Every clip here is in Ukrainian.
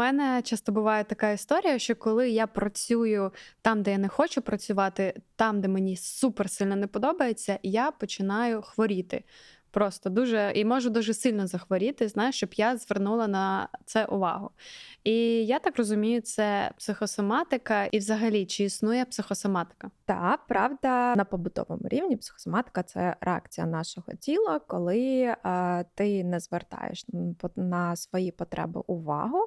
мене часто буває така історія, що коли я працюю там, де я не хочу працювати, там, де мені супер сильно не подобається, я починаю хворіти. Просто дуже і можу дуже сильно захворіти, знаєш, щоб я звернула на це увагу. І я так розумію, це психосоматика, і взагалі чи існує психосоматика? Так, правда, на побутовому рівні психосоматика це реакція нашого тіла, коли е, ти не звертаєш на свої потреби увагу,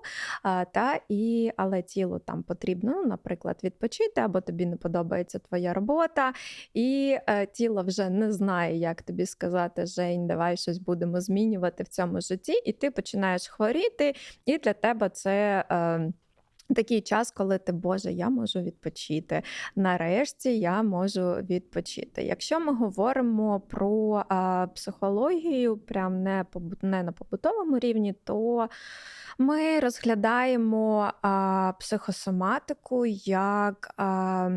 е, та і але тілу там потрібно, наприклад, відпочити, або тобі не подобається твоя робота, і е, тіло вже не знає, як тобі сказати, Жень, давай щось будемо змінювати в цьому житті, і ти починаєш хворіти, і для тебе це. Е, Такий час, коли ти Боже, я можу відпочити. Нарешті я можу відпочити. Якщо ми говоримо про а, психологію, прям не не на побутовому рівні, то ми розглядаємо а, психосоматику як а,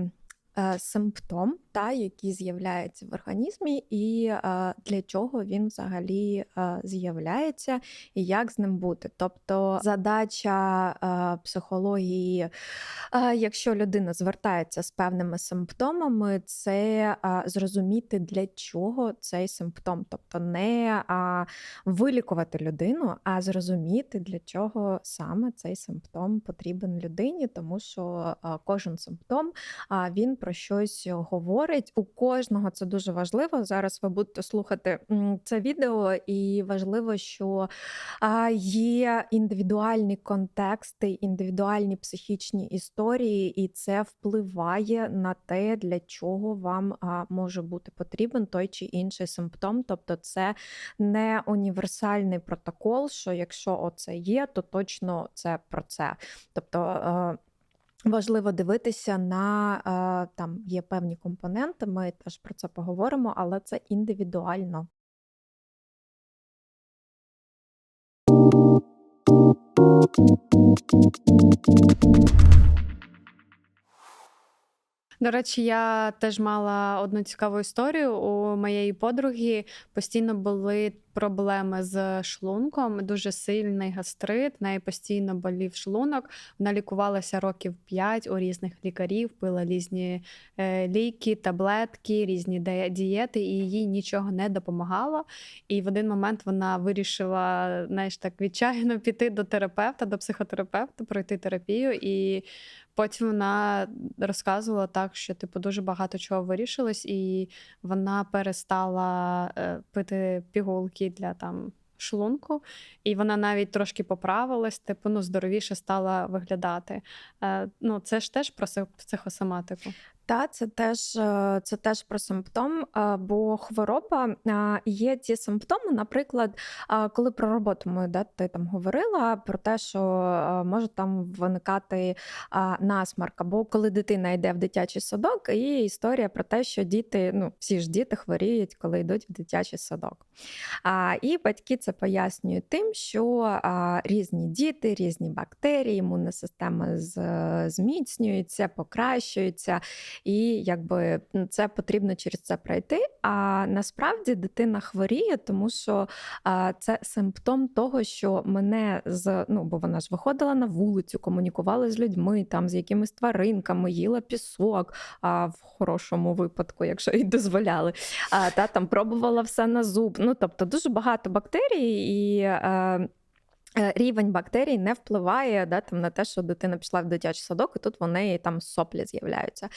а, симптом та який з'являється в організмі, і е, для чого він взагалі е, з'являється і як з ним бути. Тобто задача е, психології, якщо людина звертається з певними симптомами, це зрозуміти, для чого цей симптом. Тобто не вилікувати людину, а зрозуміти, для чого саме цей симптом потрібен людині, тому що кожен симптом він про щось говорить говорить. У кожного це дуже важливо. Зараз ви будете слухати це відео, і важливо, що є індивідуальні контексти, індивідуальні психічні історії, і це впливає на те, для чого вам може бути потрібен той чи інший симптом. Тобто, це не універсальний протокол, що якщо оце є, то точно це про це. Тобто е, Важливо дивитися на там є певні компоненти, ми теж про це поговоримо, але це індивідуально. До речі, я теж мала одну цікаву історію. У моєї подруги постійно були проблеми з шлунком, дуже сильний гастрит, в неї постійно болів шлунок. Вона лікувалася років 5 у різних лікарів, пила різні е, ліки, таблетки, різні дієти, і їй нічого не допомагало. І в один момент вона вирішила знаєш, так відчайно піти до терапевта, до психотерапевта, пройти терапію. І Потім вона розказувала так, що типу дуже багато чого вирішилось, і вона перестала е, пити пігулки для там шлунку, і вона навіть трошки поправилась, типу ну здоровіше стала виглядати. Е, ну це ж теж про психосоматику. Та це теж е, це теж про симптом, е, бо хвороба є ті симптоми, наприклад, коли про роботу ми да, ти там говорила про те, що може там виникати насмарк, або коли дитина йде в дитячий садок, і історія про те, що діти, ну всі ж діти хворіють, коли йдуть в дитячий садок. І батьки це пояснюють тим, що різні діти, різні бактерії, імунна система зміцнюється, покращується і якби це потрібно через це пройти. А насправді дитина хворіє, тому що це симптом того, що мене з ну, бо вона ж виходила на вулицю, комунікувала з людьми, там з якимись тваринками, їла пісок а в хорошому випадку, якщо їй дозволяли. А та там пробувала все на зуб. Ну тобто дуже багато бактерій і. А, Е, рівень бактерій не впливає да, там, на те, що дитина пішла в дитячий садок, і тут вони там соплі з'являються.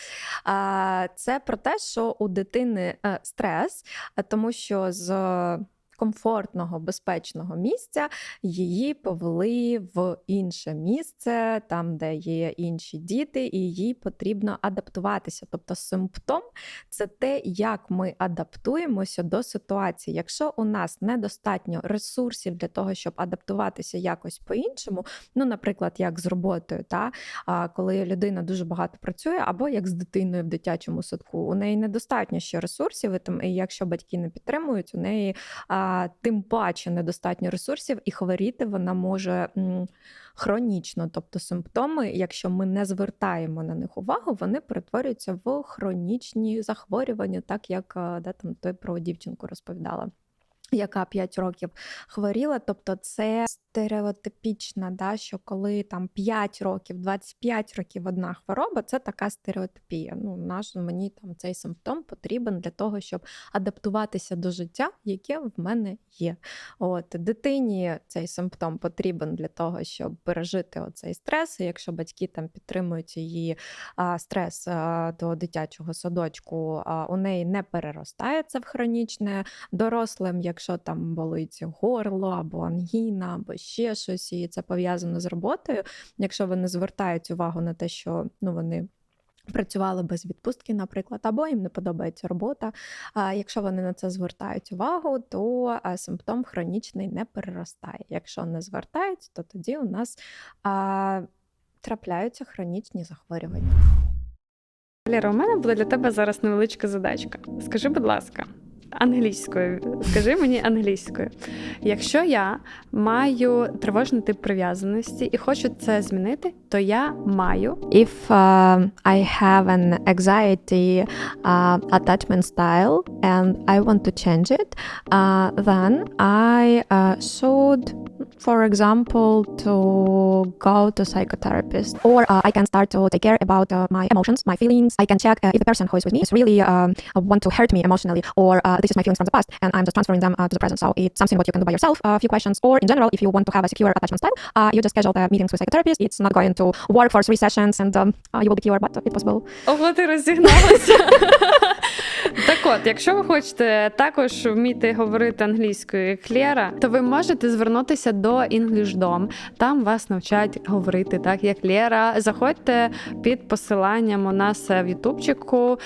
Це про те, що у дитини е, стрес, тому що з комфортного, безпечного місця її повели в інше місце, там, де є інші діти, і їй потрібно адаптуватися. Тобто симптом це те, як ми адаптуємося до ситуації. Якщо у нас недостатньо ресурсів для того, щоб адаптуватися якось по-іншому, ну, наприклад, як з роботою, та коли людина дуже багато працює, або як з дитиною в дитячому садку, у неї недостатньо ще ресурсів, і якщо батьки не підтримують, у неї тим паче недостатньо ресурсів, і хворіти вона може хронічно. Тобто симптоми, якщо ми не звертаємо на них увагу, вони перетворюються в хронічні захворювання, так як да, там той про дівчинку розповідала. Яка 5 років хворіла. Тобто це стереотипічна, да, що коли там 5 років, 25 років одна хвороба, це така стереотипія. Ну, наш мені там цей симптом потрібен для того, щоб адаптуватися до життя, яке в мене є. От дитині цей симптом потрібен для того, щоб пережити оцей стрес. І якщо батьки там підтримують її а, стрес а, до дитячого садочку, а, у неї не переростає це в хронічне дорослим, якщо там болить горло або ангіна, або ще щось, і це пов'язано з роботою. Якщо вони звертають увагу на те, що ну вони. Працювали без відпустки, наприклад, або їм не подобається робота. А якщо вони на це звертають увагу, то симптом хронічний не переростає. Якщо не звертають, то тоді у нас а, трапляються хронічні захворювання. Ліра, у мене буде для тебе зараз невеличка задачка. Скажи, будь ласка, англійською, скажи мені англійською. Якщо я маю тривожний тип прив'язаності і хочу це змінити, то я маю. If uh, I have an anxiety uh, attachment style and I want to change it, uh, then I uh, should for example, to go to psychotherapist, or uh, I can start to take care about uh, my emotions, my feelings. I can check uh, if the person who is with me is really um, want to hurt me emotionally, or this is my feelings from the past, and I'm just transferring them to the present. So it's something what you can do by yourself. A few questions, or in general, if you want to have a secure attachment style, you just schedule the meetings with psychotherapist. It's not going to work for three sessions, and um, you will be cured, but it possible. Ого, ти розігналася. Так от, якщо ви хочете також вміти говорити англійською як Лєра, то ви можете звернутися до EnglishDom. Там вас навчать говорити так, як Лєра. Заходьте під посиланням у нас в Ютубчику.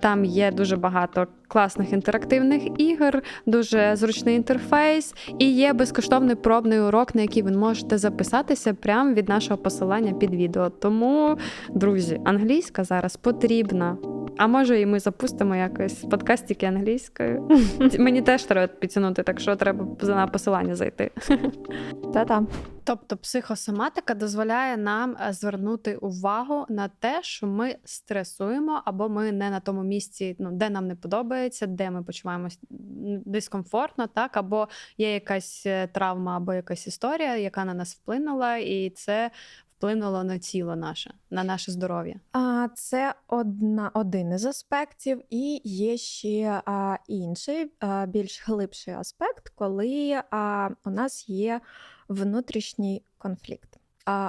Там є дуже багато. Класних інтерактивних ігор, дуже зручний інтерфейс, і є безкоштовний пробний урок, на який ви можете записатися прямо від нашого посилання під відео. Тому, друзі, англійська зараз потрібна. А може, і ми запустимо якось подкастики англійською. Мені теж треба підтягнути, так що треба на посилання зайти. Та-та. Тобто психосоматика дозволяє нам звернути увагу на те, що ми стресуємо, або ми не на тому місці, ну де нам не подобається, де ми почуваємось дискомфортно, так або є якась е, травма, або якась історія, яка на нас вплинула, і це вплинуло на тіло наше, на наше здоров'я? А це одна один із аспектів, і є ще а, інший, а, більш глибший аспект, коли а, у нас є внутрішній конфлікт.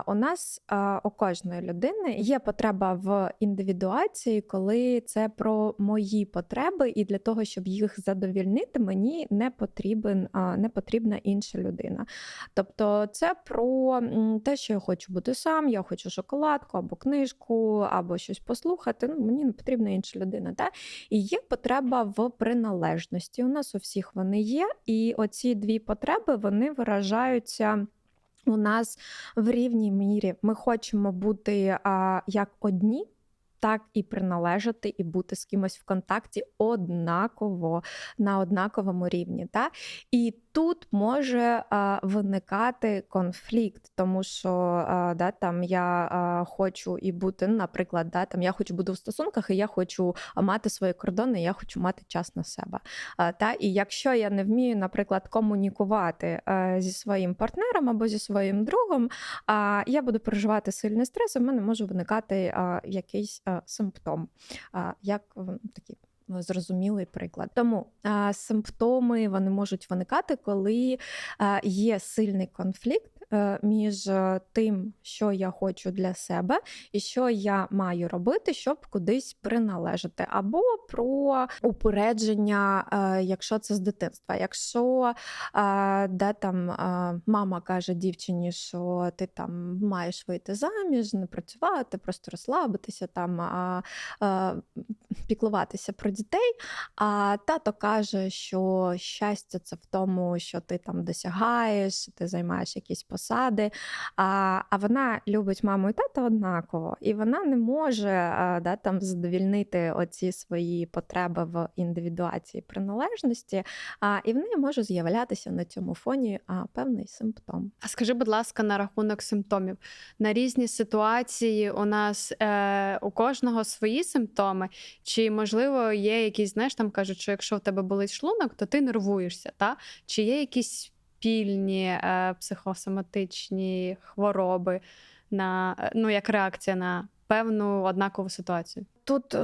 У нас у кожної людини є потреба в індивідуації, коли це про мої потреби, і для того, щоб їх задовільнити, мені не потрібен не потрібна інша людина. Тобто, це про те, що я хочу бути сам, я хочу шоколадку або книжку, або щось послухати. Ну, Мені не потрібна інша людина. Та? І є потреба в приналежності. У нас у всіх вони є, і оці дві потреби вони виражаються у нас в рівній мірі. Ми хочемо бути а, як одні так і приналежати, і бути з кимось в контакті однаково на однаковому рівні. Та? І тут може а, виникати конфлікт, тому що а, да, там я а, хочу і бути, наприклад, да, там я хочу бути в стосунках, і я хочу мати свої кордони, і я хочу мати час на себе. Та? І якщо я не вмію, наприклад, комунікувати зі своїм партнером або зі своїм другом, я буду переживати сильний стрес, і в мене може виникати якийсь симптом, як такий зрозумілий приклад. Тому симптоми вони можуть виникати, коли є сильний конфлікт. Е, між е, тим, що я хочу для себе, і що я маю робити, щоб кудись приналежати, або про упередження, е, якщо це з дитинства. Якщо де там мама каже дівчині, що ти там маєш вийти заміж, не працювати, просто розслабитися там, піклуватися про дітей, а тато каже, що щастя це в тому, що ти там досягаєш, ти займаєш якісь посади. А а вона любить маму і тата однаково, і вона не може да, там задовільнити оці свої потреби в індивідуації приналежності, а, і в неї може з'являтися на цьому фоні а, певний симптом. А скажи, будь ласка, на рахунок симптомів на різні ситуації у нас е, у кожного свої симптоми, Чи можливо є якісь, знаєш, там кажуть, що якщо в тебе болить шлунок, то ти нервуєшся, та? Чи є якісь спільні е, психосоматичні хвороби на е, ну як реакція на певну однакову ситуацію? Тут е,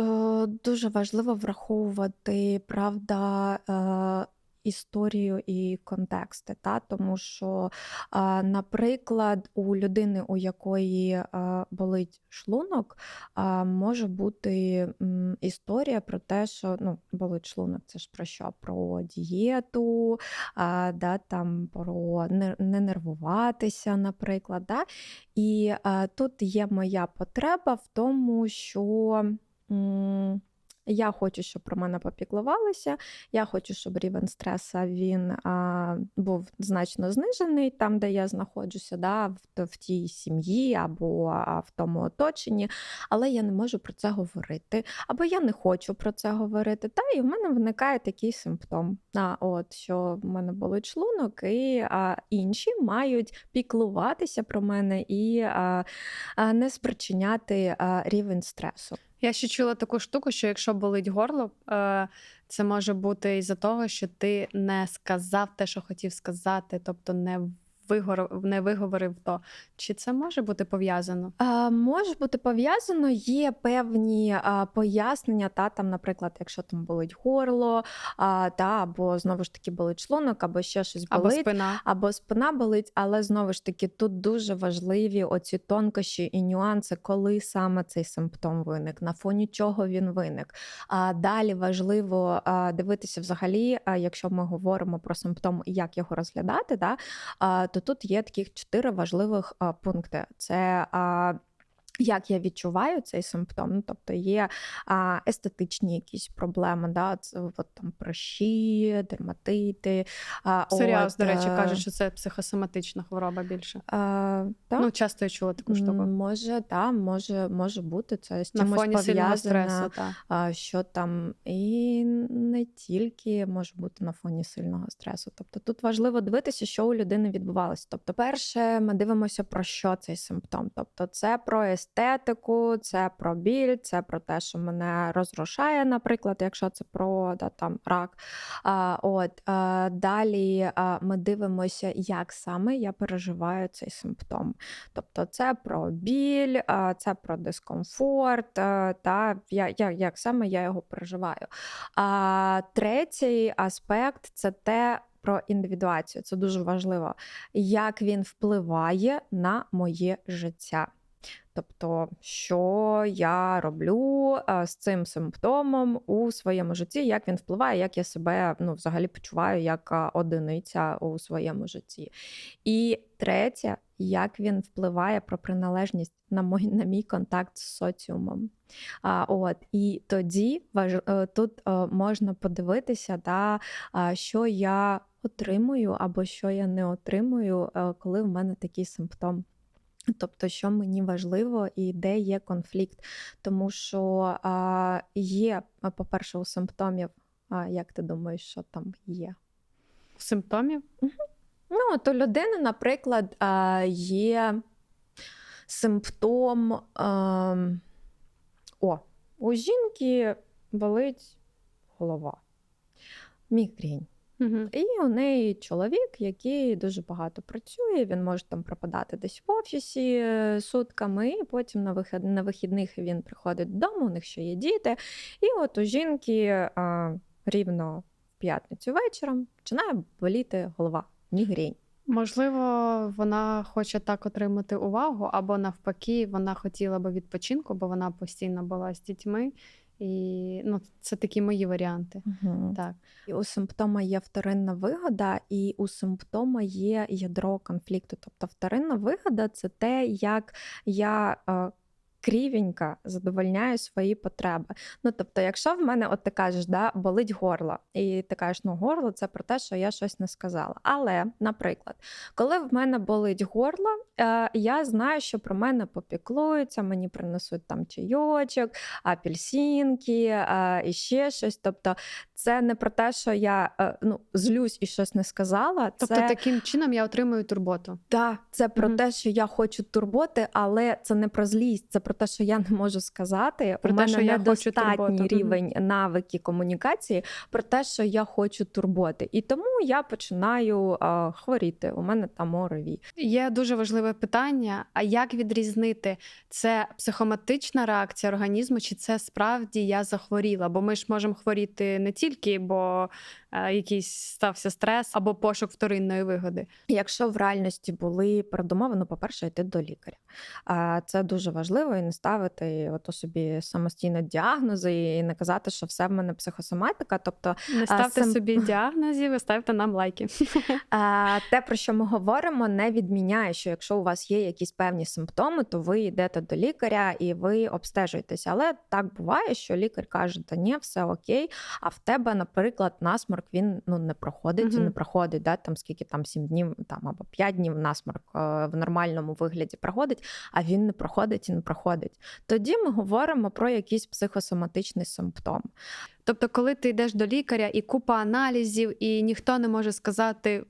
дуже важливо враховувати правда. Е, Історію і контексти, та тому що, наприклад, у людини, у якої болить шлунок, може бути історія про те, що ну, болить шлунок, це ж про що? Про дієту, да, там, про не, не нервуватися, наприклад. Да? І тут є моя потреба в тому, що. Я хочу, щоб про мене попіклувалися. Я хочу, щоб рівень стресу він а, був значно знижений там, де я знаходжуся, да, в, в тій сім'ї або в тому оточенні, але я не можу про це говорити, або я не хочу про це говорити. Та і в мене виникає такий симптом. А, от що в мене болить шлунок, і а, інші мають піклуватися про мене і а, а, не спричиняти а, рівень стресу. Я ще чула таку штуку, що якщо болить горло, е, це може бути із-за того, що ти не сказав те, що хотів сказати, тобто не вигор... не виговорив то. Чи це може бути пов'язано? А, може бути пов'язано, є певні а, пояснення, та там, наприклад, якщо там болить горло, а, та або знову ж таки болить шлунок, або ще щось болить, Або спина. або спина болить, але знову ж таки тут дуже важливі оці тонкощі і нюанси, коли саме цей симптом виник, на фоні чого він виник. А далі важливо а, дивитися взагалі, а, якщо ми говоримо про симптом, як його розглядати, да, а, то тут є таких чотири важливих пункти: це як я відчуваю цей симптом, ну, тобто є а, естетичні якісь проблеми, да, це от, там прищі, дерматити. А, Псоріаз, от, до речі, е, кажуть, що це психосоматична хвороба більше. а, та? Ну, часто я чула таку штуку. Може, та, може, може бути це з На чимось фоні сильного стресу, пов'язане, що там і не тільки може бути на фоні сильного стресу. Тобто тут важливо дивитися, що у людини відбувалося. Тобто, перше, ми дивимося про що цей симптом. Тобто, це про естетику, це про біль, це про те, що мене розрушає, наприклад, якщо це про да, там рак. А, от а, далі а, ми дивимося, як саме я переживаю цей симптом. Тобто, це про біль, а, це про дискомфорт, а, та я, я, як саме я його переживаю. А третій аспект це те. Про індивідуацію це дуже важливо, як він впливає на моє життя. Тобто, що я роблю з цим симптомом у своєму житті, як він впливає, як я себе ну, взагалі почуваю як одиниця у своєму житті. І третє, як він впливає про приналежність на мій, на мій контакт з соціумом. А, от, і тоді важ, е, тут е, можна подивитися, та, а, що я отримую або що я не отримую, е, коли в мене такий симптом. Тобто, що мені важливо і де є конфлікт. Тому що а, є, по-перше, у симптомів, а, як ти думаєш, що там є? Симптомів? Ну, от у людини, наприклад, а, є симптом. А, о, у жінки болить голова, мігрень. Угу. І у неї чоловік, який дуже багато працює, він може там пропадати десь в офісі е, сутками, і потім на вихід, на вихідних він приходить додому, у них ще є діти. І от у жінки а, рівно в п'ятницю вечором починає боліти голова, мігрень. Можливо, вона хоче так отримати увагу, або навпаки, вона хотіла би відпочинку, бо вона постійно була з дітьми. І ну, це такі мої варіанти. Угу. Так. І у симптома є вторинна вигода, і у симптома є ядро конфлікту. Тобто вторинна вигода це те, як я крівенько задовольняю свої потреби. Ну тобто, якщо в мене, от ти кажеш, да, болить горло, і ти кажеш, ну горло це про те, що я щось не сказала. Але, наприклад, коли в мене болить горло, е, я знаю, що про мене попіклуються, мені принесуть там чайочок, апельсинки е, і ще щось. Тобто, це не про те, що я е, ну, злюсь і щось не сказала. Тобто це... таким чином я отримую турботу. Так, це про Мгм. те, що я хочу турботи, але це не про злість, це про те, що я не можу сказати. Про У те, мене що я хочу недостатній рівень навики комунікації, про те, що я хочу турботи. І тому я починаю а, хворіти. У мене там ОРВІ. Є дуже важливе питання: а як відрізнити це психоматична реакція організму, чи це справді я захворіла? Бо ми ж можемо хворіти не тільки, бо е, якийсь стався стрес або пошук вторинної вигоди. Якщо в реальності були передумови, ну, по-перше, йти до лікаря. Це дуже важливо і не ставити ото собі самостійно діагнози і не казати, що все в мене психосоматика. Тобто Не ставте сим- собі діагнозів і ставте нам лайки. Те, про що ми говоримо, не відміняє, що якщо у вас є якісь певні симптоми, то ви йдете до лікаря і ви обстежуєтеся. Але так буває, що лікар каже, та ні, все окей. А в тебе, наприклад, насморк він ну не проходить і не проходить. Да? Там скільки там 7 днів там або 5 днів насморк е, в нормальному вигляді проходить, а він не проходить і не проходить. Тоді ми говоримо про якийсь психосоматичний симптом. Тобто, коли ти йдеш до лікаря і купа аналізів, і ніхто не може сказати,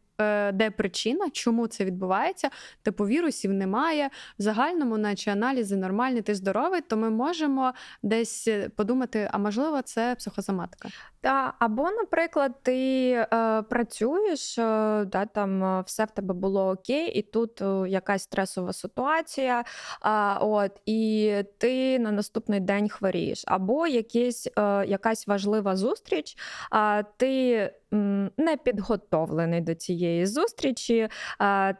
де причина, чому це відбувається, типу вірусів немає, в загальному, наче аналізи нормальні, ти здоровий, то ми можемо десь е, подумати, а можливо, це психосоматика. Та або, наприклад, ти е, працюєш, е, да, там е, все в тебе було окей, і тут е, якась стресова ситуація, а, от, і ти на наступний день хворієш, або якісь, е, якась важлива зустріч, а ти м, не підготовлений до цієї зустрічі,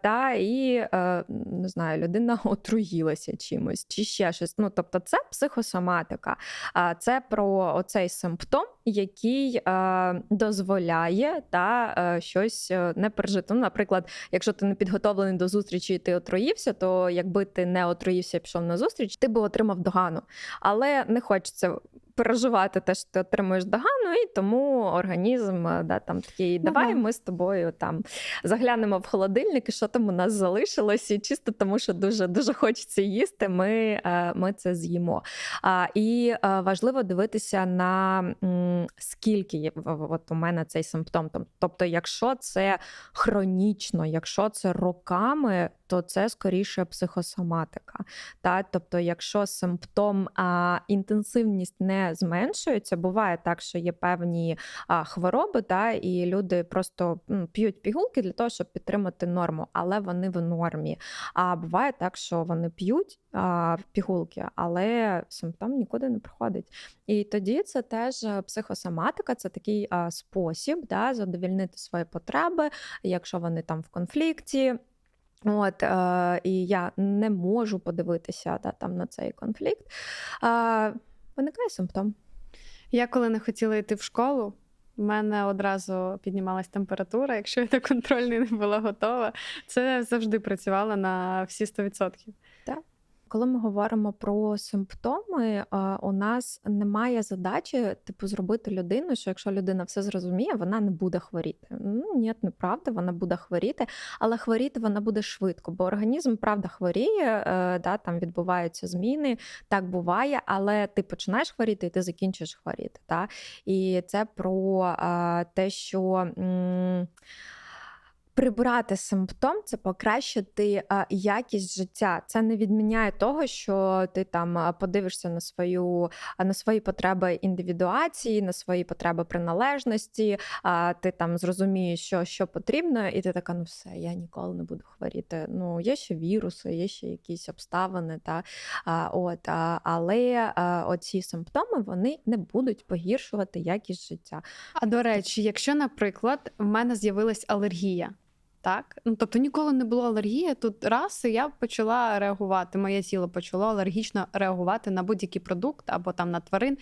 та, і е, не знаю, людина отруїлася чимось, чи ще щось. Ну, тобто, це психосоматика. Це про оцей симптом, який е, дозволяє та, е, щось не пережити. Ну, наприклад, якщо ти не підготовлений до зустрічі і ти отруївся, то якби ти не отруївся і пішов на зустріч, ти би отримав догану. Але не хочеться. Переживати те, що ти отримуєш догану, і тому організм е, да, там такий, Ну давай да. ми з тобою там заглянемо в холодильник, і що там у нас залишилось, і чисто тому, що дуже дуже хочеться їсти, ми, е, ми це з'їмо. І е, важливо дивитися на скільки от у мене цей симптом. Тобто, якщо це хронічно, якщо це роками, то це скоріше психосоматика. Та? Тобто, якщо симптом а, інтенсивність не зменшується, буває так, що є певні а, хвороби, та, і люди просто п'ють пігулки для того, щоб підтримати норму, але вони в нормі. А буває так, що вони п'ють а, пігулки, але симптом нікуди не приходить. І тоді це теж е, психосоматика, це такий а, спосіб да, задовільнити свої потреби, якщо вони там в конфлікті. От, е, і я не можу подивитися да, там, на цей конфлікт. Е, виникає симптом. Я коли не хотіла йти в школу, в мене одразу піднімалась температура. Якщо я до контрольної не була готова, це завжди працювало на всі 100%. Коли ми говоримо про симптоми, у нас немає задачі, типу, зробити людину, що якщо людина все зрозуміє, вона не буде хворіти. Ну ні, неправда, вона буде хворіти, але хворіти вона буде швидко, бо організм правда хворіє, е, да, там відбуваються зміни, так буває, але ти починаєш хворіти і ти закінчиш хворіти. Та? І це про те, що. м, Прибрати симптом це покращити якість життя. Це не відміняє того, що ти там подивишся на свою на свої потреби індивідуації, на свої потреби приналежності. Ти там зрозумієш, що, що потрібно, і ти така, ну все, я ніколи не буду хворіти. Ну є ще віруси, є ще якісь обставини. Та от але оці симптоми вони не будуть погіршувати якість життя. А до речі, якщо, наприклад, в мене з'явилась алергія, так? Ну, тобто ніколи не було алергії, тут раз і я почала реагувати, моє тіло почало алергічно реагувати на будь-який продукт або там на тварин,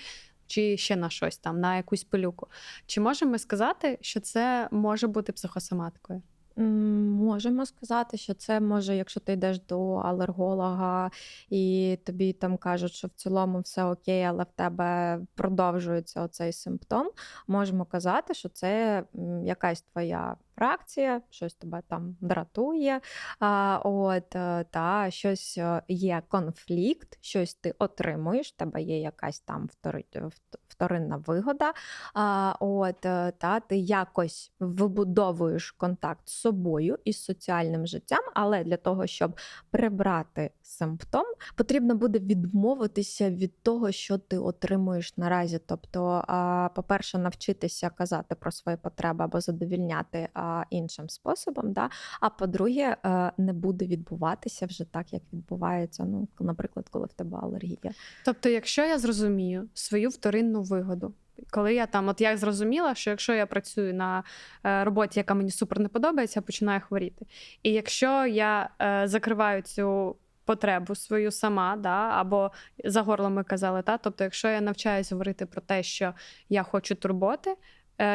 чи ще на щось там, на якусь пилюку. Чи можемо ми сказати, що це може бути психосоматикою? Можемо сказати, що це може, якщо ти йдеш до алерголога і тобі там кажуть, що в цілому все окей, але в тебе продовжується оцей симптом. Можемо казати, що це якась твоя реакція, щось тебе там дратує. А, от, е, та щось е, є конфлікт, щось ти отримуєш, в тебе є якась там втори- вт- вторинна вигода. А, От е, та ти якось вибудовуєш контакт з собою і з соціальним життям, але для того, щоб прибрати симптом, потрібно буде відмовитися від того, що ти отримуєш наразі. Тобто, а, по-перше, навчитися казати про свої потреби або задовільняти а, іншим способом. Да? А по-друге, е, не буде відбуватися вже так, як відбувається. Ну, наприклад, коли в тебе алергія. Тобто, якщо я зрозумію свою вторинну вигоду, коли я там, от я зрозуміла, що якщо я працюю на е, роботі, яка мені супер не подобається, я починаю хворіти. І якщо я е, закриваю цю потребу свою сама, да, або за горлом ми казали, та, тобто, якщо я навчаюся говорити про те, що я хочу турботи,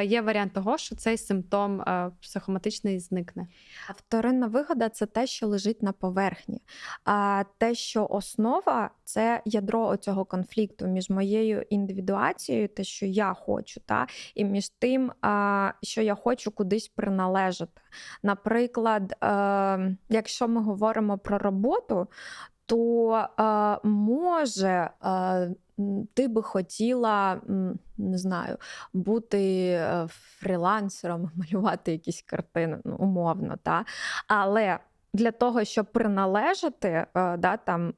є варіант того, що цей симптом е, психоматичний зникне. Вторинна вигода це те, що лежить на поверхні. А те, що основа це ядро цього конфлікту між моєю індивідуацією, те, що я хочу, та, і між тим, що я хочу кудись приналежати. Наприклад, е, якщо ми говоримо про роботу, то може. Ти би хотіла, не знаю, бути е, фрілансером, малювати якісь картини, ну, умовно, та? але для того, щоб приналежати, е, да, там,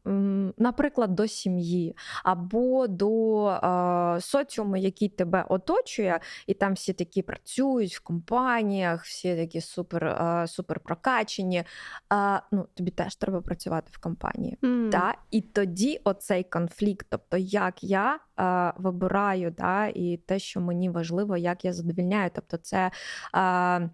наприклад, до сім'ї або до е, соціуму, який тебе оточує, і там всі такі працюють в компаніях, всі такі супер е, супер прокачені. Е, ну, Тобі теж треба працювати в компанії. Mm. Да? І тоді оцей конфлікт, тобто як я е, вибираю, да, і те, що мені важливо, як я задовільняю, тобто це. Е,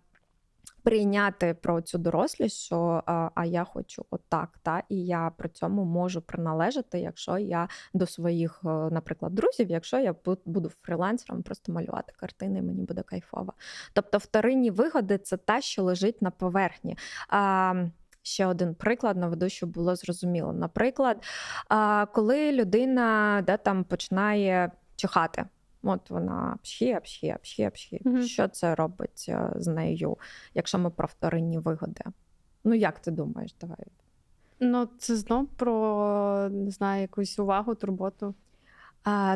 прийняти про цю дорослість, що а, а я хочу отак, та і я при цьому можу приналежати, якщо я до своїх, е, наприклад, друзів, якщо я буду фрілансером, просто малювати картини, мені буде кайфово. Тобто, вторинні вигоди це те, що лежить на поверхні. А, Ще один приклад наведу, щоб було зрозуміло. Наприклад, коли людина де там починає чихати, От вона пшє, пшє, пшє, пшє. Угу. Що це робить е, з нею, якщо ми про вторинні вигоди? Ну, як ти думаєш, давай? Ну, це знов про не знаю, якусь увагу, турботу.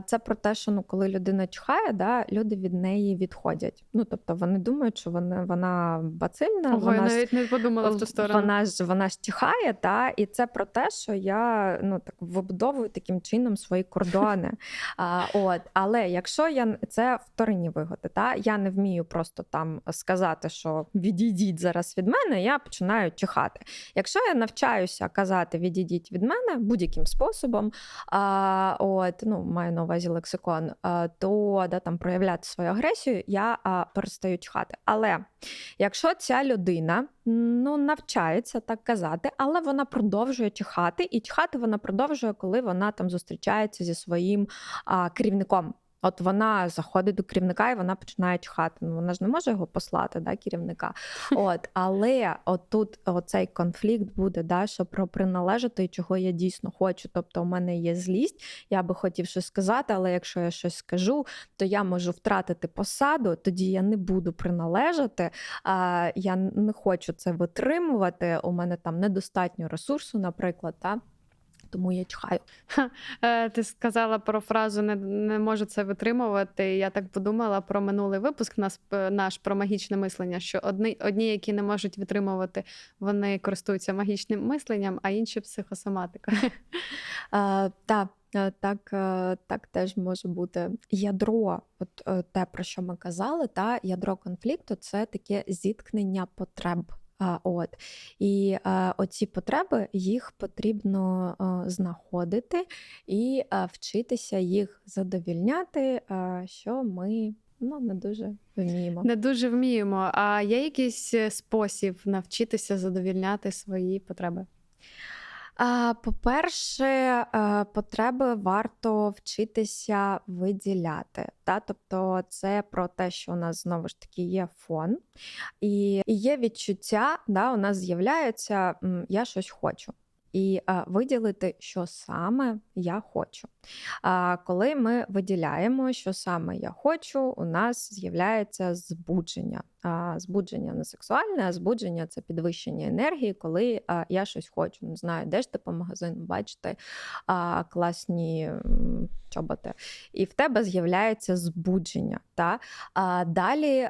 Це про те, що ну, коли людина чхає, да, люди від неї відходять. Ну тобто вони думають, що вона вона бацильна. Ого, вона я навіть не подумала в ту сторону. Вона ж вона ж тіхає, та і це про те, що я ну так вибудовую таким чином свої кордони. а, от, Але якщо я це вторинні вигоди, та я не вмію просто там сказати, що відійдіть зараз від мене, я починаю чихати. Якщо я навчаюся казати відійдіть від мене будь-яким способом, а, от ну маю на увазі лексикон, то да, там проявляти свою агресію, я перестаю чхати. Але якщо ця людина ну, навчається так казати, але вона продовжує чхати, і чхати вона продовжує, коли вона там зустрічається зі своїм керівником. От вона заходить до керівника і вона починає чхати. Ну вона ж не може його послати, да, керівника. От, але отут оцей конфлікт буде, да, що про приналежати, чого я дійсно хочу. Тобто, у мене є злість, я би хотів щось сказати, але якщо я щось скажу, то я можу втратити посаду, тоді я не буду приналежати. Я не хочу це витримувати. У мене там недостатньо ресурсу, наприклад. Та? Тому я чхаю. Е, ти сказала про фразу не не можу це витримувати. Я так подумала про минулий випуск наш, наш про магічне мислення. Що одні, одні, які не можуть витримувати, вони користуються магічним мисленням, а інші психосоматикою. Так. Так так теж може бути ядро, от е, те, про що ми казали, та ядро конфлікту це таке зіткнення потреб От І оці потреби їх потрібно знаходити і вчитися їх задовільняти, що ми ну, не дуже вміємо. Не дуже вміємо. А є якийсь е, спосіб навчитися задовільняти свої потреби? По-перше, е, потреби варто вчитися виділяти. Та? Тобто це про те, що у нас знову ж таки є фон, і є відчуття, да, у нас з'являється я щось хочу. І виділити, що саме я хочу. А коли ми виділяємо, що саме я хочу, у нас з'являється збудження. Збудження не сексуальне, а збудження це підвищення енергії, коли я щось хочу. Не знаю, де ж ти по магазину бачите класні чоботи, і в тебе з'являється збудження. Та? А далі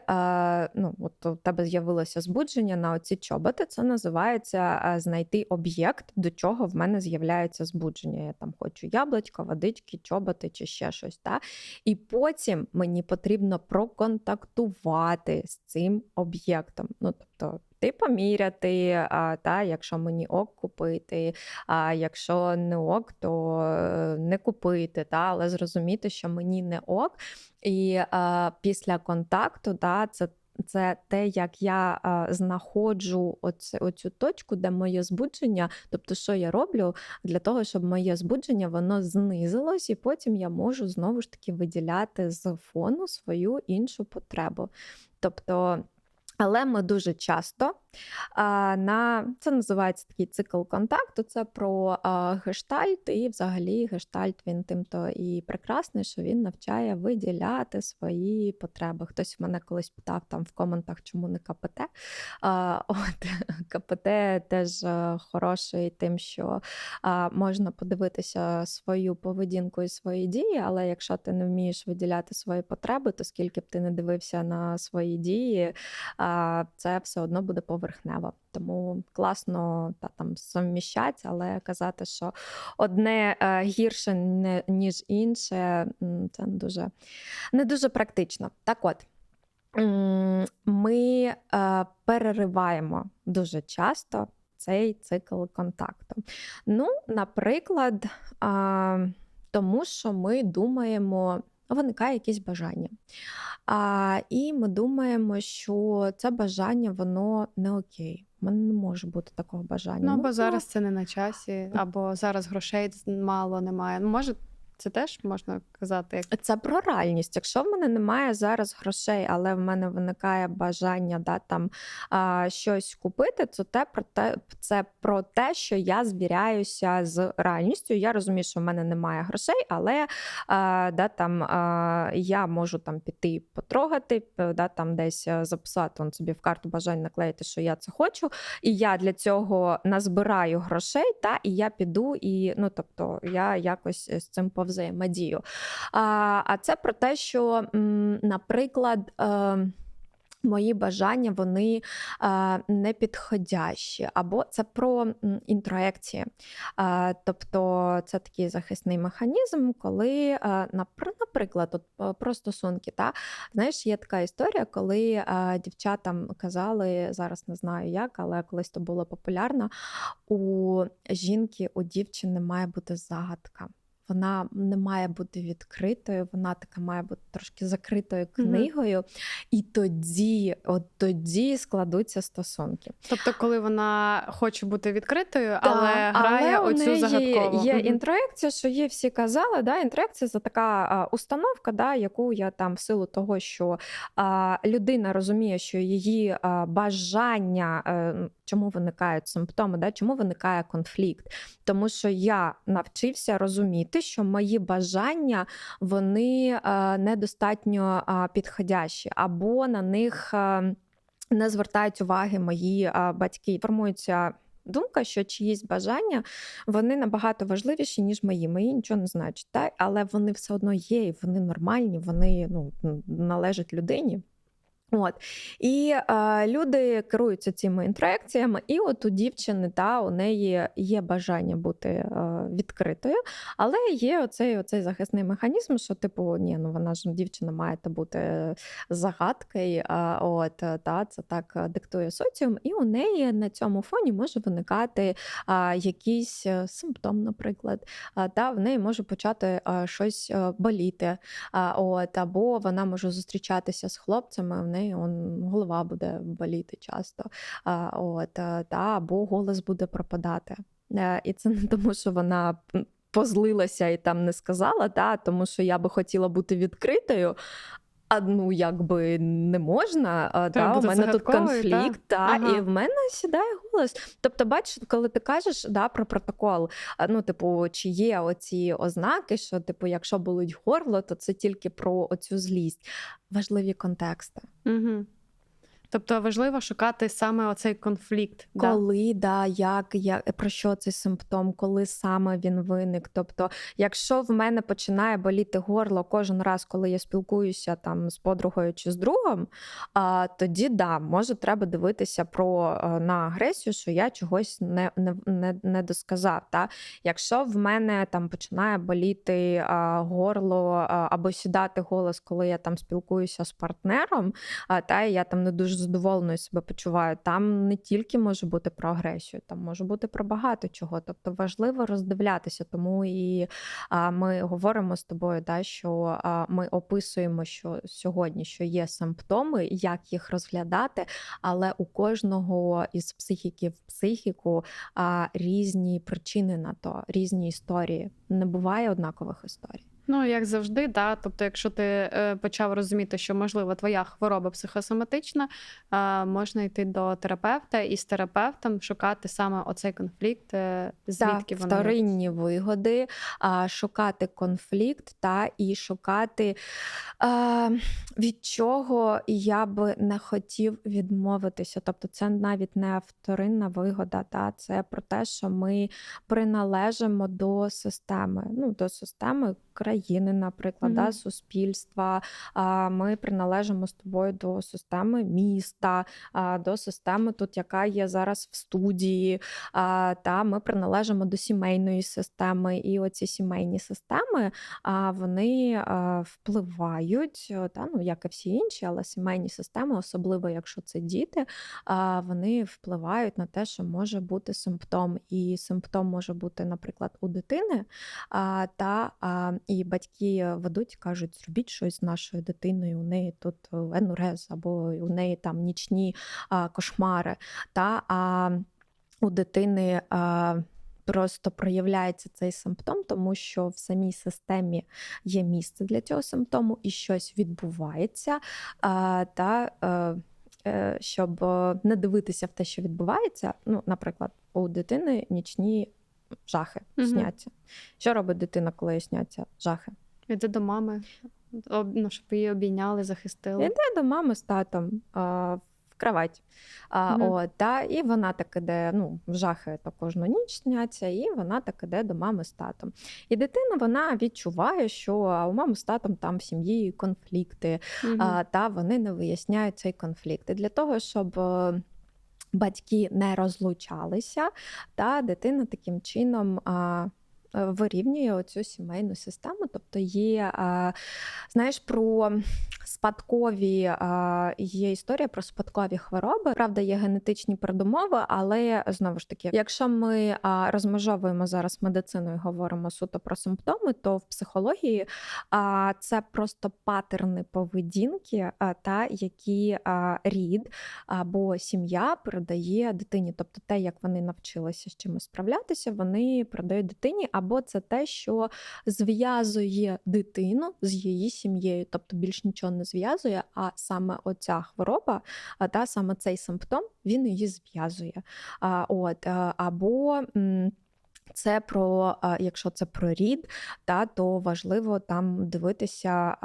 ну, от у тебе з'явилося збудження на оці чоботи. Це називається знайти об'єкт, до чого в мене з'являється збудження. Я там хочу яблучко, водички, чоботи чи ще щось. Та? І потім мені потрібно проконтактувати з цим об'єктом. Ну, тобто, ти поміряти, а, та, якщо мені ок купити, а якщо не ок, то е, не купити, та, але зрозуміти, що мені не ок. І а, після контакту та, це це те, як я а, знаходжу оце, оцю точку, де моє збудження, тобто, що я роблю для того, щоб моє збудження воно знизилось, і потім я можу знову ж таки виділяти з фону свою іншу потребу. Тобто але ми дуже часто на це називається такий цикл контакту. Це про гештальт, і взагалі гештальт він тим-то і прекрасний, що він навчає виділяти свої потреби. Хтось мене колись питав там в коментах, чому не КПТ. От КПТ теж хороший, тим, що можна подивитися свою поведінку і свої дії, але якщо ти не вмієш виділяти свої потреби, то скільки б ти не дивився на свої дії це все одно буде поверхнево. Тому класно та там совміщать, але казати, що одне е, гірше ніж інше, це не дуже, не дуже практично. Так от. Ми е, перериваємо дуже часто цей цикл контакту. Ну, наприклад, тому що ми думаємо, виникає якесь бажання. А, І ми думаємо, що це бажання воно не окей. У мене не може бути такого бажання. Ну, або ну, зараз це не на часі, або зараз грошей мало немає. Ну, може, це теж можна казати, як це про реальність. Якщо в мене немає зараз грошей, але в мене виникає бажання да, там а, щось купити, то те про те, це про те, що я звіряюся з реальністю. Я розумію, що в мене немає грошей, але а, да, там а, я можу там піти потрогати, да, там десь е, записати он собі в карту бажань наклеїти, що я це хочу. І я для цього назбираю грошей, та і я піду, і ну тобто я якось з цим пов'язаю взаємодію. А а це про те, що, наприклад, ем, Мої бажання вони е, не підходящі, або це про інтроекції. Е, тобто це такий захисний механізм, коли, е, наприклад, от, про стосунки. Та? Знаєш, є така історія, коли е, дівчатам казали, зараз не знаю як, але колись то було популярно, у жінки, у дівчини має бути загадка вона не має бути відкритою, вона така має бути трошки закритою книгою, mm і тоді, от тоді складуться стосунки. Тобто, коли вона хоче бути відкритою, да, але грає але оцю загадкову. Є mm інтроекція, що їй всі казали, да, інтроекція це така а, установка, да, яку я там в силу того, що а, людина розуміє, що її а, бажання, а, е, чому виникають симптоми, да, чому виникає конфлікт. Тому що я навчився розуміти що мої бажання вони е, недостатньо підходящі, або на них е, не звертають уваги мої е, батьки. Формується. Думка, що чиїсь бажання вони набагато важливіші, ніж мої. Мої нічого не значать, та? але вони все одно є, і вони нормальні, вони ну, належать людині. От і е, люди керуються цими інтроекціями, і от у дівчини та у неї є бажання бути е, відкритою, але є оцей оцей захисний механізм, що типу ні, ну вона ж дівчина має бути загадкою. Е, от та це так диктує соціум, і у неї на цьому фоні може виникати е, якийсь симптом, наприклад, е, та в неї може почати е, щось боліти, от або вона може зустрічатися з хлопцями неї он, голова буде боліти часто, от, та, або голос буде пропадати. Е, і це не тому, що вона позлилася і там не сказала, та, тому що я би хотіла бути відкритою. А ну якби не можна. А, та, у мене тут та? конфлікт, та, Ага. і в мене сідає голос. Тобто, бачиш, коли ти кажеш да, про протокол, ну, типу, чи є оці ознаки, що, типу, якщо болить горло, то це тільки про оцю злість. Важливі контексти. Угу. Тобто важливо шукати саме оцей конфлікт. Коли, да, як, як, про що цей симптом, коли саме він виник. Тобто, якщо в мене починає боліти горло кожен раз, коли я спілкуюся там з подругою чи з другом, а, тоді да, може треба дивитися про на агресію, що я чогось не, не, не, не досказав. Та? Якщо в мене там починає боліти а, горло а, або сідати голос, коли я там спілкуюся з партнером, а, та я там не дуже задоволеною себе почуваю. Там не тільки може бути про агресію, там може бути про багато чого. Тобто важливо роздивлятися. Тому і а, ми говоримо з тобою, да, що а, ми описуємо, що сьогодні що є симптоми, як їх розглядати, але у кожного із психіків психіку а, різні причини на то, різні історії. Не буває однакових історій. Ну, як завжди, да. Тобто, якщо ти е, почав розуміти, що можливо твоя хвороба психосоматична, е, можна йти до терапевта і з терапевтом шукати саме оцей конфлікт, е, звідки так, воно вторинні вигоди, а, шукати конфлікт та і шукати, а, від чого я би не хотів відмовитися. Тобто, це навіть не вторинна вигода, та це про те, що ми приналежимо до системи, ну до системи країни, наприклад, Мгм. да, суспільства. А, Ми приналежимо з тобою до системи міста, а, до системи, тут яка є зараз в студії. А, Та ми приналежимо до сімейної системи, і оці сімейні системи а, вони а, впливають, та ну як і всі інші, але сімейні системи, особливо якщо це діти, а, вони впливають на те, що може бути симптом. І симптом може бути, наприклад, у дитини, а, та а, і батьки ведуть, кажуть, зробіть щось з нашою дитиною. У неї тут е, енурез, або у неї там нічні а, кошмари. Та а у дитини. А, Просто проявляється цей симптом, тому що в самій системі є місце для цього симптому і щось відбувається. Та е, е, щоб е, не дивитися в те, що відбувається. Ну, наприклад, у дитини нічні жахи Мгм. сняться. Що робить дитина, коли їй сняться жахи? Іди до мами, об- ну, щоб її обійняли, захистили. Йде до мами з татом а, в кровать. А, Мгм. от, та, і вона так іде, ну, жахи то кожну ніч сняться, і вона так іде до мами з татом. І дитина вона відчуває, що у мами з татом там в сім'ї конфлікти, Мгм. а, та вони не виясняють цей конфлікт. І для того, щоб е, батьки не розлучалися, та дитина таким чином. Е, Вирівнює оцю сімейну систему, тобто є, знаєш, про спадкові є історія про спадкові хвороби. Правда, є генетичні передумови, але знову ж таки, якщо ми розмежовуємо зараз медицину і говоримо суто про симптоми, то в психології це просто патерни поведінки, та які рід або сім'я передає дитині. Тобто те, як вони навчилися з чимось справлятися, вони передають дитині, або це те, що зв'язує дитину з її сім'єю, тобто більш нічого не зв'язує, а саме оця хвороба, та саме цей симптом, він її зв'язує. От, або. Це про, якщо це про рід, та, то важливо там дивитися,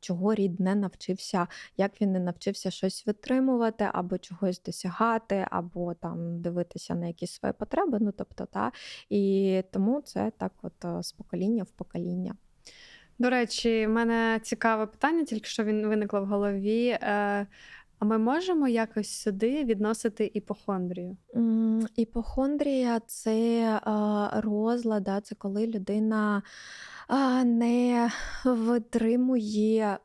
чого рід не навчився, як він не навчився щось витримувати, або чогось досягати, або там дивитися на якісь свої потреби. Ну тобто, та, і тому це так, от е, з покоління в покоління. До речі, в мене цікаве питання, тільки що він виникло в голові. А ми можемо якось сюди відносити іпохондрію? Іпохондрія це розлада, розлад, це коли людина не витримує.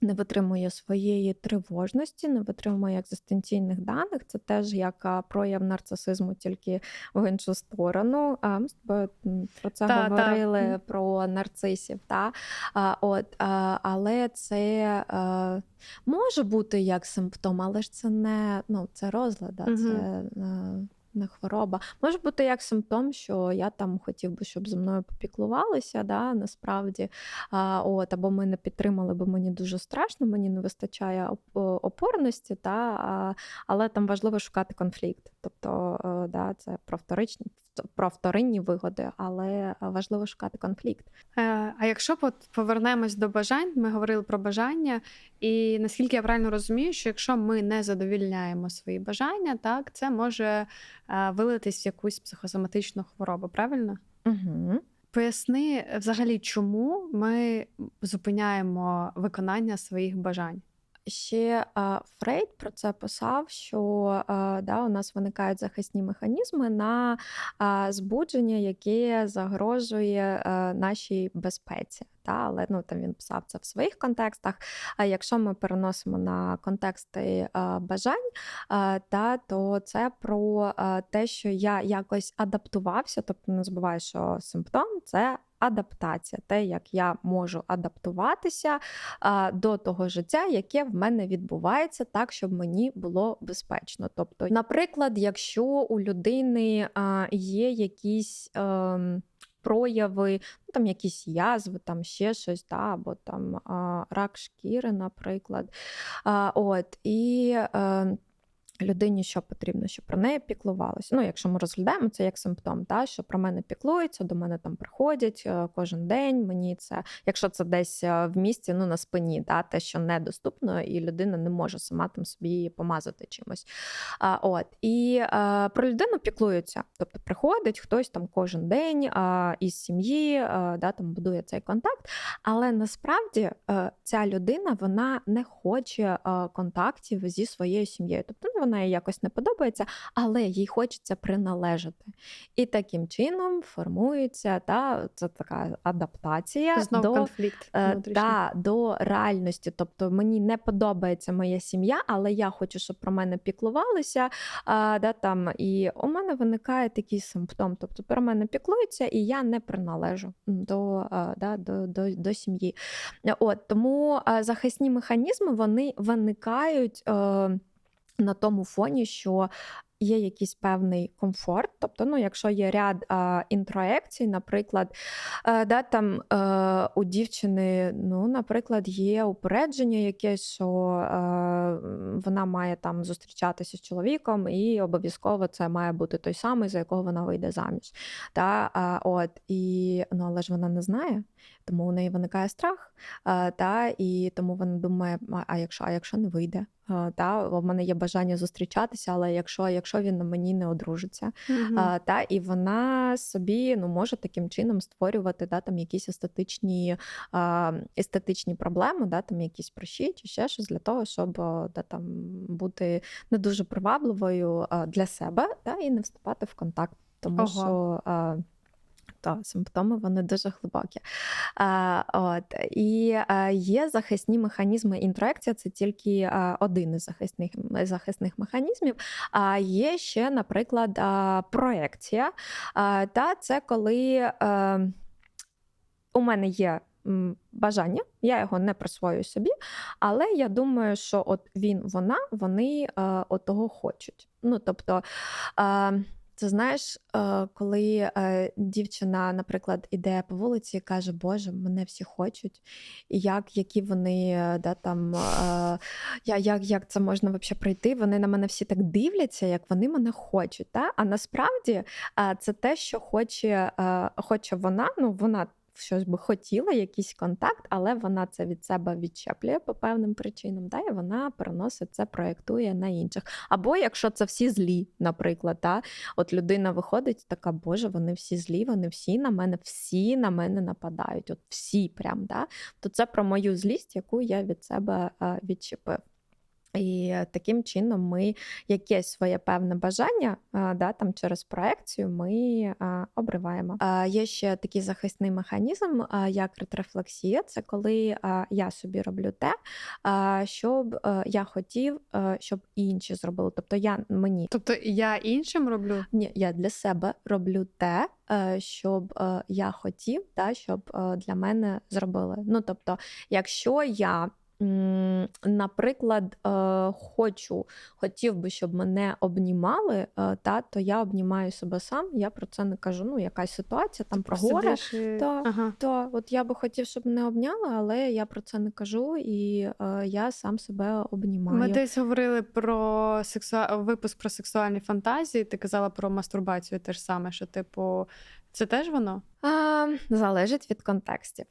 Не витримує своєї тривожності, не витримує екзистенційних даних. Це теж як прояв нарцисизму, тільки в іншу сторону. Ми з тобою про це Та, та. говорили Мгм. про нарцисів. Та? От, але це може бути як симптом, але ж це не ну, це розлад, да, Мгм. це Не хвороба. Може бути як симптом, що я там хотів би, щоб зі мною попіклувалися, да, насправді. А, от, або мене підтримали, бо мені дуже страшно, мені не вистачає опорності, та, а, але там важливо шукати конфлікт. Тобто, е, да, це про вторичні, про вторинні вигоди, але важливо шукати конфлікт. Е, А якщо повернемось до бажань, ми говорили про бажання, і наскільки я правильно розумію, що якщо ми не задовільняємо свої бажання, так це може е, вилитись в якусь психосоматичну хворобу, правильно? Угу. Поясни взагалі, чому ми зупиняємо виконання своїх бажань. Ще Фрейд про це писав, що да, у нас виникають захисні механізми на збудження, яке загрожує а, нашій безпеці. Та, але ну, там він писав це в своїх контекстах. А якщо ми переносимо на контексти бажань, а, та, то це про а, те, що я якось адаптувався, тобто не забуваю, що симптом це. Адаптація, те, як я можу адаптуватися до того життя, яке в мене відбувається, так, щоб мені було безпечно. Тобто, наприклад, якщо у людини є якісь. ем, Прояви, ну там якісь язви, там ще щось, та, або там рак шкіри, наприклад. А, от, і е, людині що потрібно, щоб про неї піклувалося. Ну, якщо ми розглядаємо це як симптом, та, що про мене піклуються, до мене там приходять е, кожен день. Мені це, якщо це десь е, в місті, ну на спині, та, те, що недоступно, і людина не може сама там собі помазати чимось. А, от. І а, про людину піклуються. Тобто приходить хтось там кожен день а, із сім'ї, а, да, там будує цей контакт. Але насправді а, ця людина вона не хоче контактів зі своєю сім'єю. Тобто ну, вона їй якось не подобається, але їй хочеться приналежати. І таким чином формується та це така адаптація Знову до конфлікт Е. Та, до реальності. Тобто мені не подобається моя сім'я, але я хочу, щоб про мене піклувалися. А, да, там, і у мене виникає такий симптом. Тобто про мене піклуються, і я не приналежу до, а, да, до, до, до сім'ї. От, тому а, захисні механізми вони виникають. Е, на тому фоні, що є якийсь певний комфорт. Тобто, ну, якщо є ряд а, інтроекцій, наприклад, а, да, там е, у дівчини, ну, наприклад, є упередження якесь, що е, вона має там зустрічатися з чоловіком, і обов'язково це має бути той самий, за якого вона вийде заміж. Та, а, от, і, ну, але ж вона не знає, тому у неї виникає страх, та, і тому вона думає, а, а якщо, а якщо не вийде? А, Та, в мене є бажання зустрічатися, але якщо, якщо він на мені не одружиться, а, та, і вона собі ну, може таким чином створювати да, там, якісь естетичні, естетичні проблеми, да, там, якісь прищі чи ще щось для того, щоб а, да, там, бути не дуже привабливою для себе да, і не вступати в контакт. Тому Ого. що та, симптоми вони дуже глибокі. А, от, і а, є захисні механізми інтроекція, це тільки а, один із захисних, захисних механізмів. А є ще, наприклад, а, проекція. Та це коли а, у мене є. Бажання, я його не присвоюю собі, але я думаю, що от він, вона, вони е, от того хочуть. Ну, тобто, е, це знаєш, е, коли е, дівчина, наприклад, іде по вулиці і каже, Боже, мене всі хочуть, і як, які вони е, да, там, як, як це можна взагалі пройти? Вони на мене всі так дивляться, як вони мене хочуть. Та? А насправді це те, що хоче, хоче вона, ну вона. Щось би хотіла, якийсь контакт, але вона це від себе відчеплює по певним причинам, да, і вона переносить це, проєктує на інших. Або якщо це всі злі, наприклад, та, от людина виходить, така, Боже, вони всі злі, вони всі на мене, всі на мене нападають, от всі прям, да, то це про мою злість, яку я від себе е, відчепив. І таким чином ми якесь своє певне бажання да, там через проекцію ми обриваємо. Є ще такий захисний механізм, як ретрефлексія. Це коли я собі роблю те, щоб я хотів, щоб інші зробили. Тобто я мені Тобто я іншим роблю. ні, я для себе роблю те, е, щоб е, я хотів, та, щоб е, для мене зробили. Ну тобто, якщо я наприклад, е, хочу, хотів би, щоб мене обнімали, е, та, то я обнімаю себе сам, я про це не кажу. Ну, якась ситуація там про горе. І... Та, Ага. то от я би хотів, щоб мене обняли, але я про це не кажу, і е, я сам себе обнімаю. Ми десь говорили про сексу... випуск про сексуальні фантазії. Ти казала про мастурбацію те ж саме, що, типу, це теж воно? А, залежить від контекстів.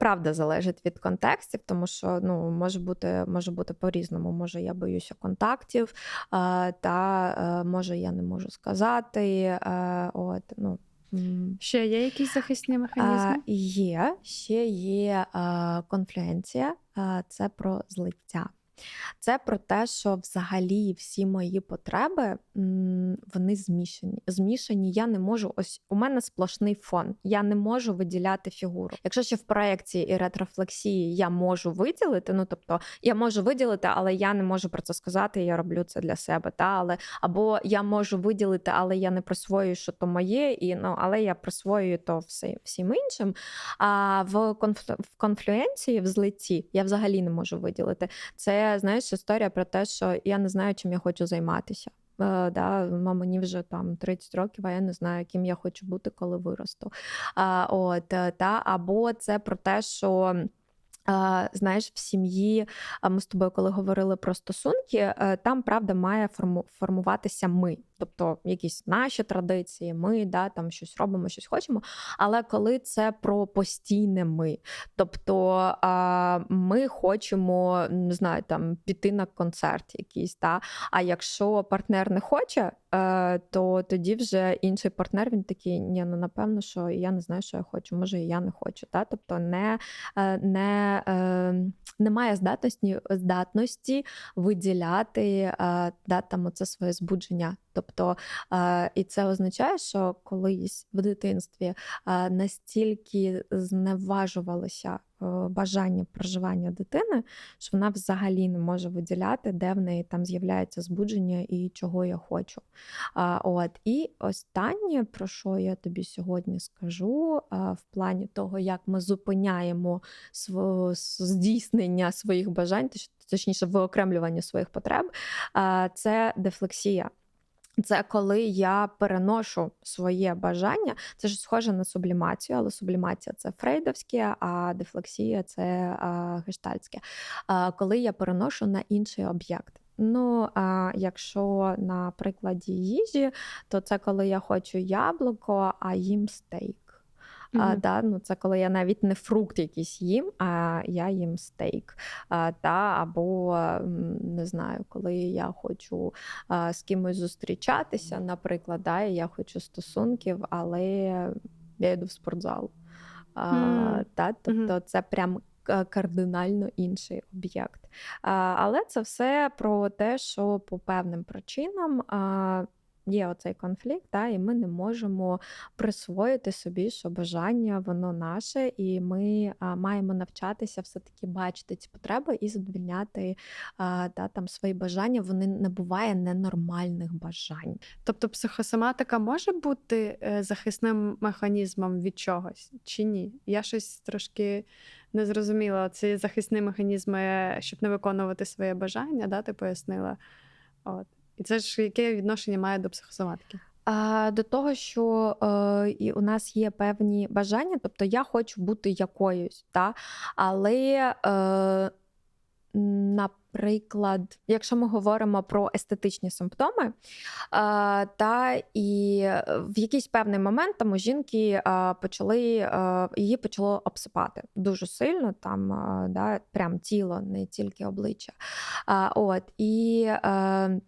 Правда, залежить від контекстів, тому що ну, може бути, може бути по-різному. Може, я боюся контактів, а, та е, може я не можу сказати. е, От, ну. Ще є якісь захисні А, механізми? є, ще є а, конфлюенція, а, це про злиття. Це про те, що взагалі всі мої потреби вони змішані. Змішані. Я не можу. Ось у мене сплошний фон. Я не можу виділяти фігуру. Якщо ще в проекції і ретрофлексії я можу виділити, ну тобто я можу виділити, але я не можу про це сказати. Я роблю це для себе. Та але або я можу виділити, але я не присвоюю, що то моє, і ну але я присвоюю то все всім іншим. А в конфлю... в конфлюенції, в злитті, я взагалі не можу виділити. Це знаєш історія про те, що я не знаю, чим я хочу займатися. Е, да, мені вже там 30 років, а я не знаю, ким я хочу бути, коли виросту. А, от, е, та, або це про те, що. Знаєш, в сім'ї ми з тобою, коли говорили про стосунки, е, там правда має форму, формуватися ми, тобто якісь наші традиції, ми да, там щось робимо, щось хочемо. Але коли це про постійне ми, тобто ми хочемо не знаю, там піти на концерт якийсь, та, а якщо партнер не хоче, е, то тоді вже інший партнер він такий, ні, ну напевно, що я не знаю, що я хочу, може, і я не хочу. Та? Тобто не, е, не, е, немає здатності, здатності виділяти е, да, там оце своє збудження. Тобто, е, і це означає, що колись в дитинстві е, настільки зневажувалося е, бажання проживання дитини, що вона взагалі не може виділяти, де в неї там з'являється збудження і чого я хочу. От і останнє, про що я тобі сьогодні скажу, в плані того, як ми зупиняємо здійснення своїх бажань, точніше, виокремлювання своїх потреб, це дефлексія. Це коли я переношу своє бажання. Це ж схоже на сублімацію, але сублімація це фрейдовське, а дефлексія це. А, коли я переношу на інший об'єкт. Ну, а якщо на прикладі їжі, то це коли я хочу яблуко, а їм стейк. А, да, ну, це коли я навіть не фрукт якийсь їм, а я їм стейк. А, та, або не знаю, коли я хочу а, з кимось зустрічатися, наприклад, да, і я хочу стосунків, але я йду в спортзал. А, Мгм. та, тобто це прям кардинально інший об'єкт. А, але це все про те, що по певним причинам. Є оцей конфлікт, та, і ми не можемо присвоїти собі, що бажання воно наше, і ми а, маємо навчатися все-таки бачити ці потреби і задовільняти а, та, там, свої бажання. Вони не буває ненормальних бажань. Тобто психосоматика може бути е, захисним механізмом від чогось чи ні? Я щось трошки не зрозуміла. Ці захисні механізми, щоб не виконувати своє бажання, да, ти пояснила. От. І це ж яке відношення має до психосоматики? А, до того, що е, і у нас є певні бажання, тобто я хочу бути якоюсь, та? але, е, наприклад, якщо ми говоримо про естетичні симптоми, е, та і в якийсь певний момент там у жінки е, почали, е, її почало обсипати дуже сильно, там, е, да, прям тіло, не тільки обличчя. От, і, е,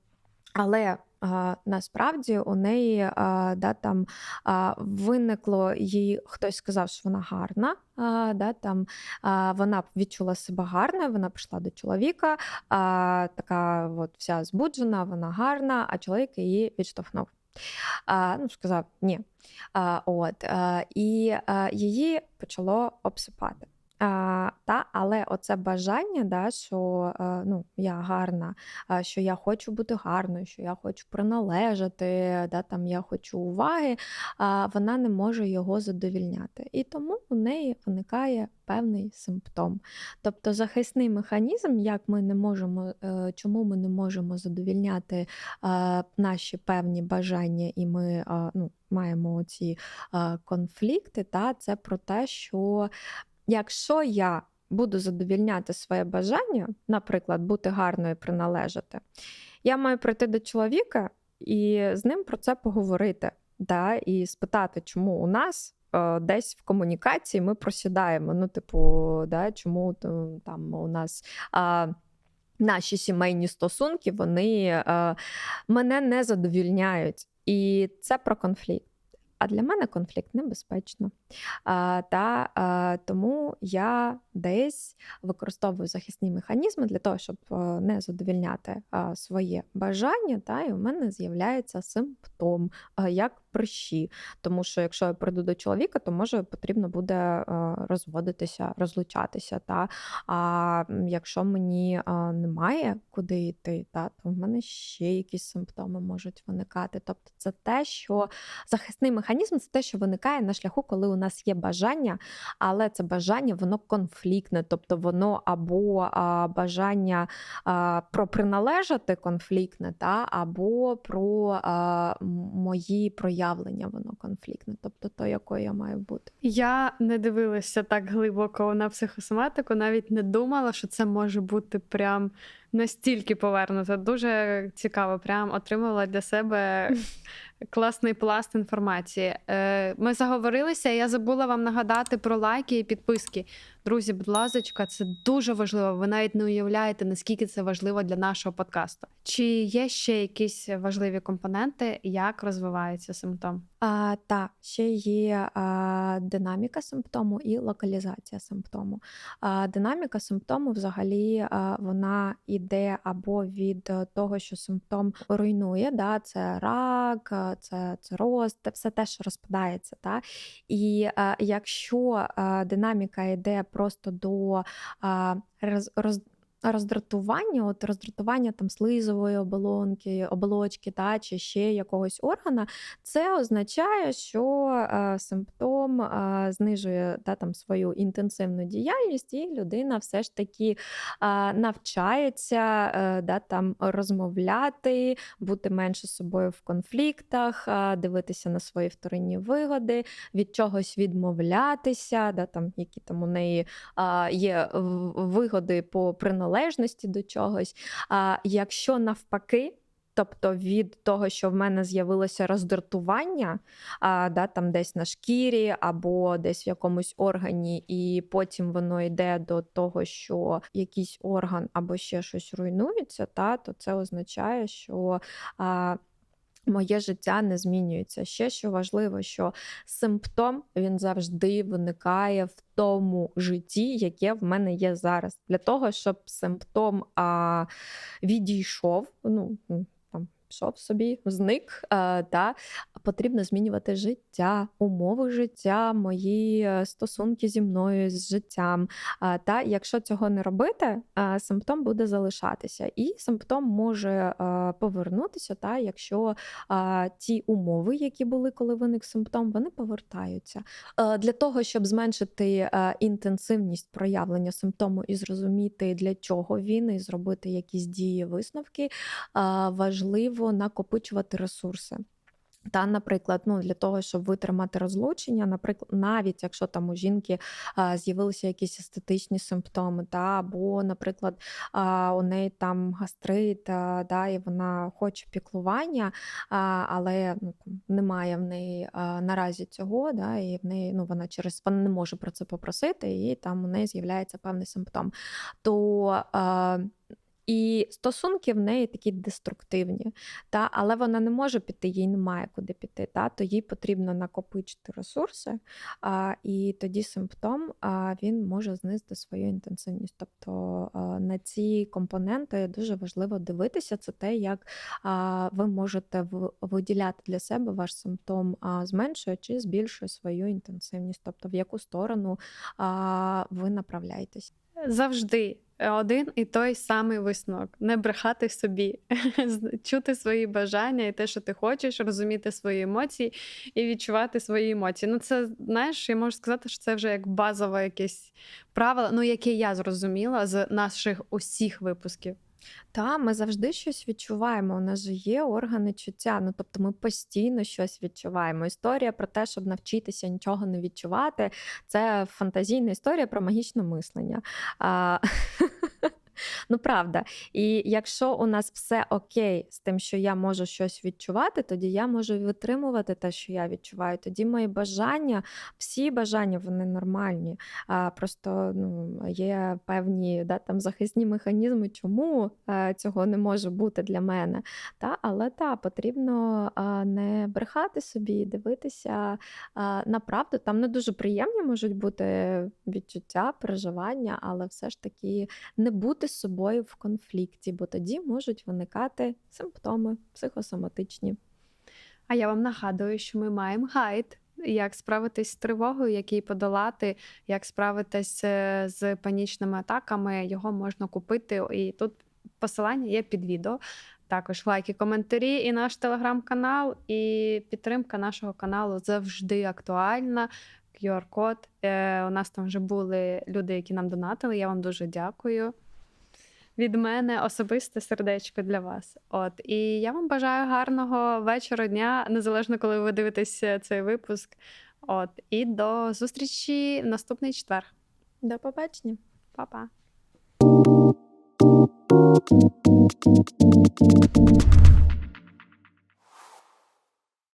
але а, насправді у неї а, да, там а, виникло їй, хтось сказав, що вона гарна. А, да, там, а, вона відчула себе гарною, вона прийшла до чоловіка, а, така от вся збуджена, вона гарна, а чоловік її відштовхнув. А, ну, сказав ні. А, от, а, і її почало обсипати. А, та, але оце бажання, да, що е, ну, я гарна, а, що я хочу бути гарною, що я хочу приналежати, да, там, я хочу уваги, а, вона не може його задовільняти. І тому у неї виникає певний симптом. Тобто захисний механізм, як ми не можемо, е, чому ми не можемо задовільняти е, наші певні бажання, і ми ну, маємо ці конфлікти, та, це про те, що якщо я буду задовільняти своє бажання, наприклад, бути гарною приналежати, я маю прийти до чоловіка і з ним про це поговорити. Да, і спитати, чому у нас е, десь в комунікації ми просідаємо. Ну, типу, да, чому там у нас. А, Наші сімейні стосунки вони е, мене не задовільняють. І це про конфлікт. А для мене конфлікт небезпечно. А, та а, Тому я десь використовую захисні механізми для того, щоб а, не задовільняти а, своє бажання, та і у мене з'являється симптом, а, як прищі. Тому що якщо я прийду до чоловіка, то може потрібно буде розводитися, розлучатися. Та? А якщо мені немає куди йти, та, то в мене ще якісь симптоми можуть виникати. Тобто, це те, що захисний механізм це те, що виникає на шляху, коли у нас є бажання, але це бажання воно конфліктне, тобто воно або бажання про приналежати конфліктне, та, або про мої проявлення воно конфліктне, тобто то, якою я маю бути. Я не дивилася так глибоко на психосоматику, навіть не думала, що це може бути прям настільки повернуто. Дуже цікаво, прям отримала для себе класний пласт інформації. Е, ми заговорилися, я забула вам нагадати про лайки і підписки. Друзі, будь ласка, це дуже важливо. Ви навіть не уявляєте, наскільки це важливо для нашого подкасту. Чи є ще якісь важливі компоненти, як розвивається симптом? А, Та ще є а, динаміка симптому і локалізація симптому. А, Динаміка симптому взагалі а, вона йде або від того, що симптом руйнує, да, це рак, це цироз, все теж розпадається. Та? І а, якщо динаміка йде просто до роз, роздратування, от роздратування там слизової оболонки, оболочки та чи ще якогось органа, це означає, що е, симптом е, знижує та, там, свою інтенсивну діяльність, і людина все ж таки е, навчається е, да, там, розмовляти, бути менше собою в конфліктах, е, дивитися на свої вторинні вигоди, від чогось відмовлятися, да, там, які там у неї е, є вигоди по приналежності, належності до чогось. А якщо навпаки. Тобто від того, що в мене з'явилося роздратування, а, да, там десь на шкірі або десь в якомусь органі, і потім воно йде до того, що якийсь орган або ще щось руйнується, та, то це означає, що а, моє життя не змінюється. Ще що важливо, що симптом він завжди виникає в тому житті, яке в мене є зараз. Для того, щоб симптом а, відійшов, ну пішов собі, зник. Та потрібно змінювати життя, умови життя, мої е, стосунки зі мною з життям. Та якщо цього не робити, симптом буде залишатися, і симптом може повернутися, та якщо ті умови, які були, коли виник симптом, вони повертаються. Для того, щоб зменшити інтенсивність проявлення симптому і зрозуміти, для чого він, і зробити якісь дії, висновки, важливо важливо накопичувати ресурси. Та, наприклад, ну для того, щоб витримати розлучення, наприклад, навіть якщо там у жінки а, з'явилися якісь естетичні симптоми, та або, наприклад, а, у неї там гастрит, а, да, і вона хоче піклування, а, але ну, немає в неї а, наразі цього, да, і в неї ну, вона через вона не може про це попросити, і там у неї з'являється певний симптом. То а, І стосунки в неї такі деструктивні, та, але вона не може піти, їй немає куди піти. Та, То їй потрібно накопичити ресурси, а, і тоді симптом а, він може знизити свою інтенсивність. Тобто а, на ці компоненти дуже важливо дивитися. Це те, як а, ви можете в, виділяти для себе ваш симптом, а, зменшує чи збільшує свою інтенсивність, тобто в яку сторону а, ви направляєтесь. Завжди один і той самий висновок: не брехати собі, чути свої бажання і те, що ти хочеш, розуміти свої емоції і відчувати свої емоції. Ну, це знаєш, я можу сказати, що це вже як базове якесь правило, ну яке я зрозуміла з наших усіх випусків. Та, ми завжди щось відчуваємо. У нас же є органи чуття. Ну тобто ми постійно щось відчуваємо. Історія про те, щоб навчитися нічого не відчувати, це фантазійна історія про магічне мислення. А, Ну, правда. І якщо у нас все окей з тим, що я можу щось відчувати, тоді я можу витримувати те, що я відчуваю. Тоді мої бажання, всі бажання вони нормальні. А Просто ну, є певні да, там захисні механізми, чому е, цього не може бути для мене. Та, Але та, потрібно не брехати собі, дивитися на правду. Там не дуже приємні можуть бути відчуття, переживання, але все ж таки не бути з собою в конфлікті, бо тоді можуть виникати симптоми психосоматичні. А я вам нагадую, що ми маємо гайд, як справитись з тривогою, як її подолати, як справитись е, з панічними атаками. Його можна купити. І тут посилання є під відео. Також лайки, коментарі, і наш телеграм-канал, і підтримка нашого каналу завжди актуальна. QR-код. Е, У нас там вже були люди, які нам донатили. Я вам дуже дякую від мене особисте сердечко для вас. От і я вам бажаю гарного вечора, дня, незалежно коли ви дивитесь е, цей випуск. От і до зустрічі в наступний четвер. До побачення, Па-па.